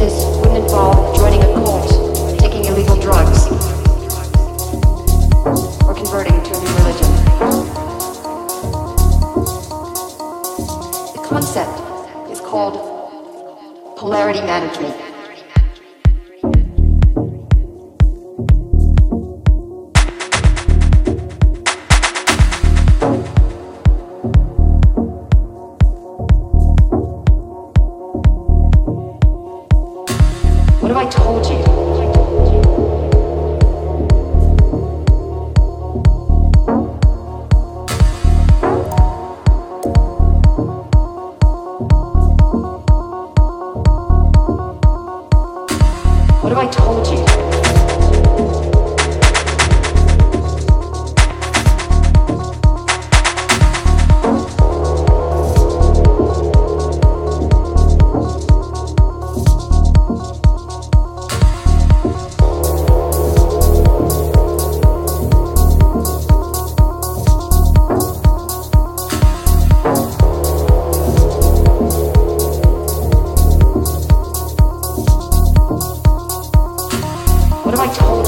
This wouldn't involve joining a cult, taking illegal drugs, or converting to a new religion. The concept is called polarity management.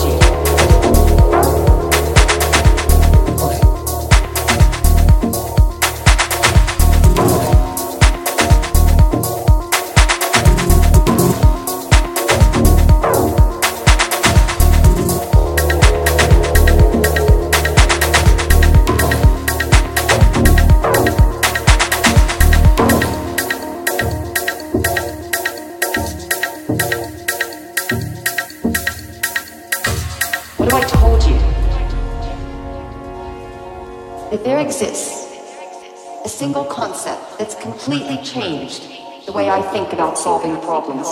you. the way I think about solving problems.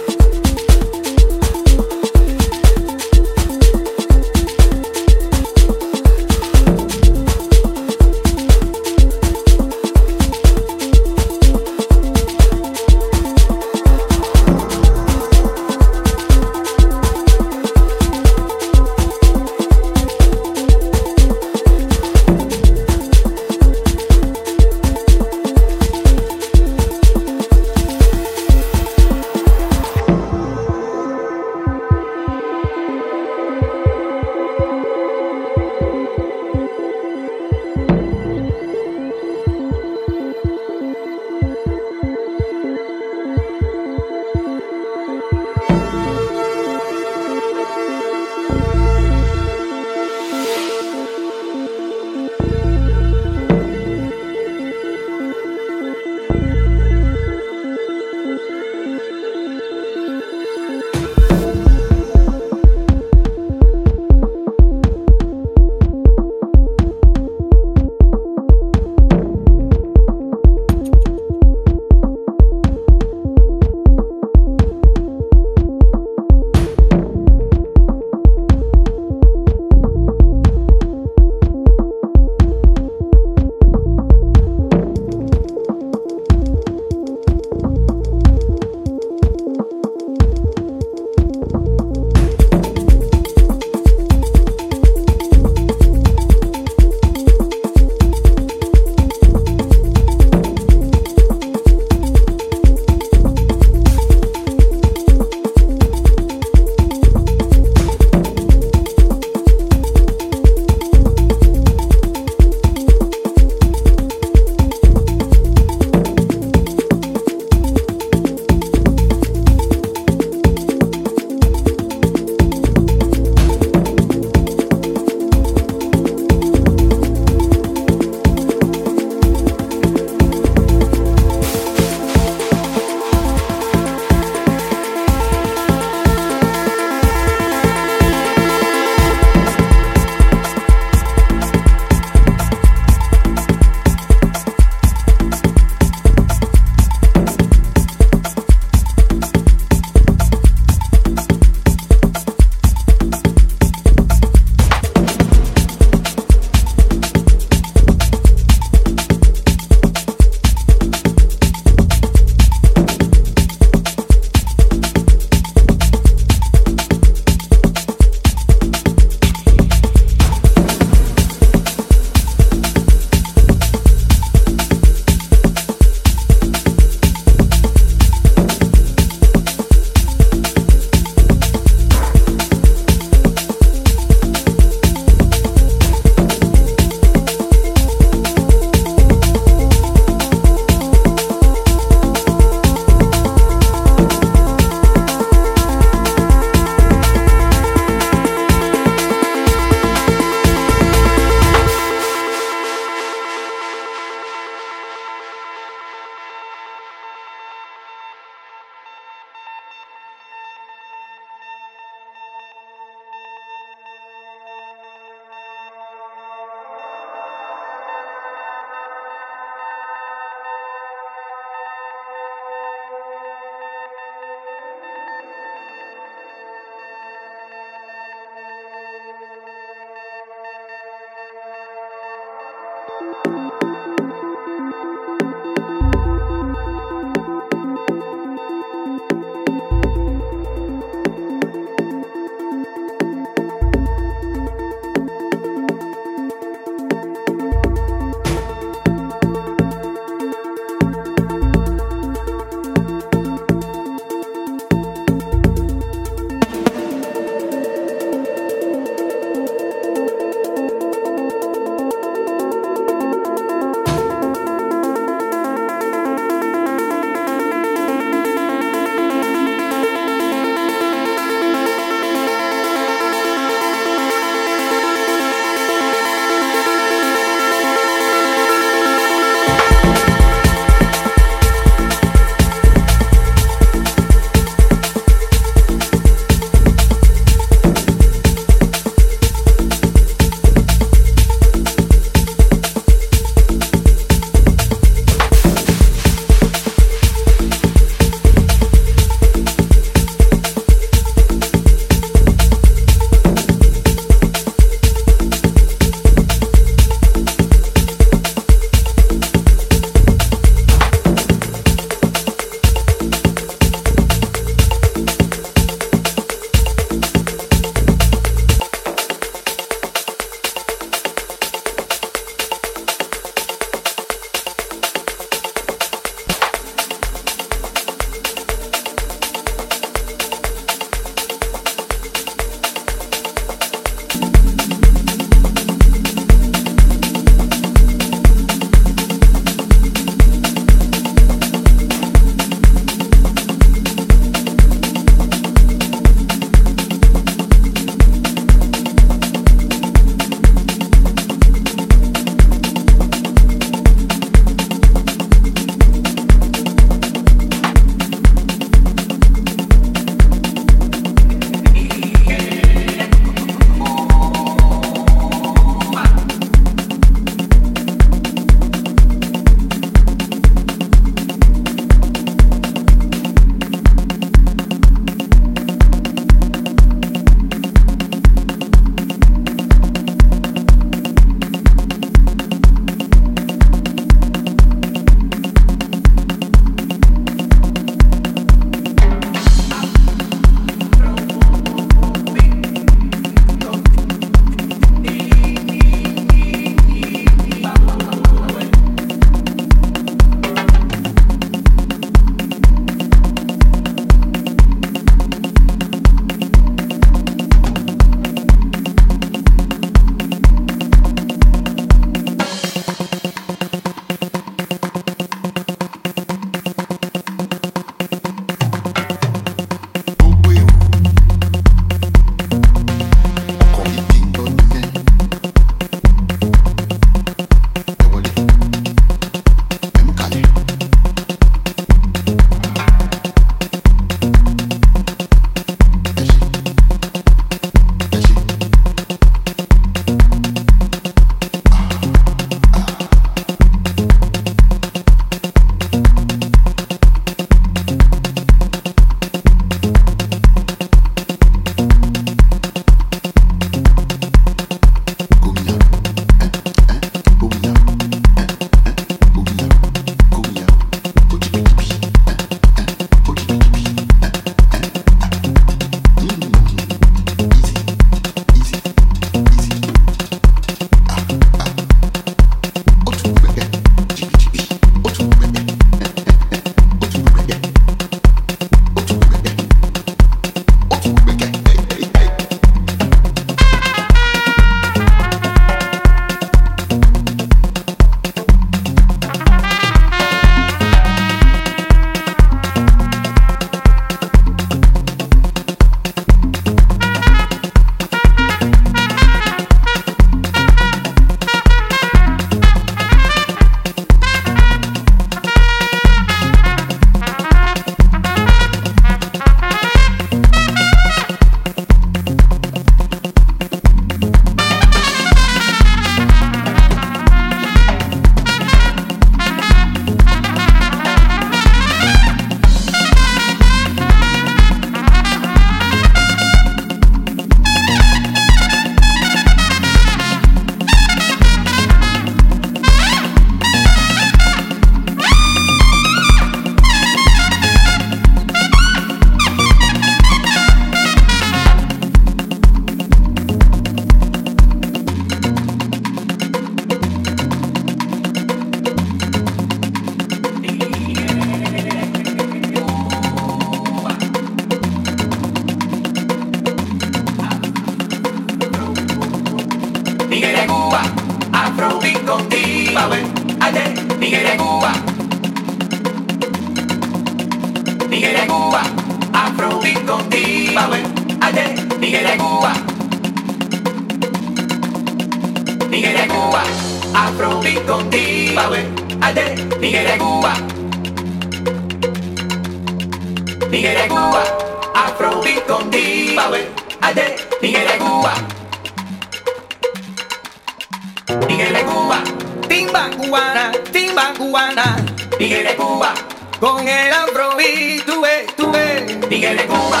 Nigeria Cuba, timba cubana, timba cubana, Nigeria Cuba, con el afrobeat, tú ves. Nigeria Cuba,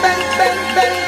Ven, ven, ven,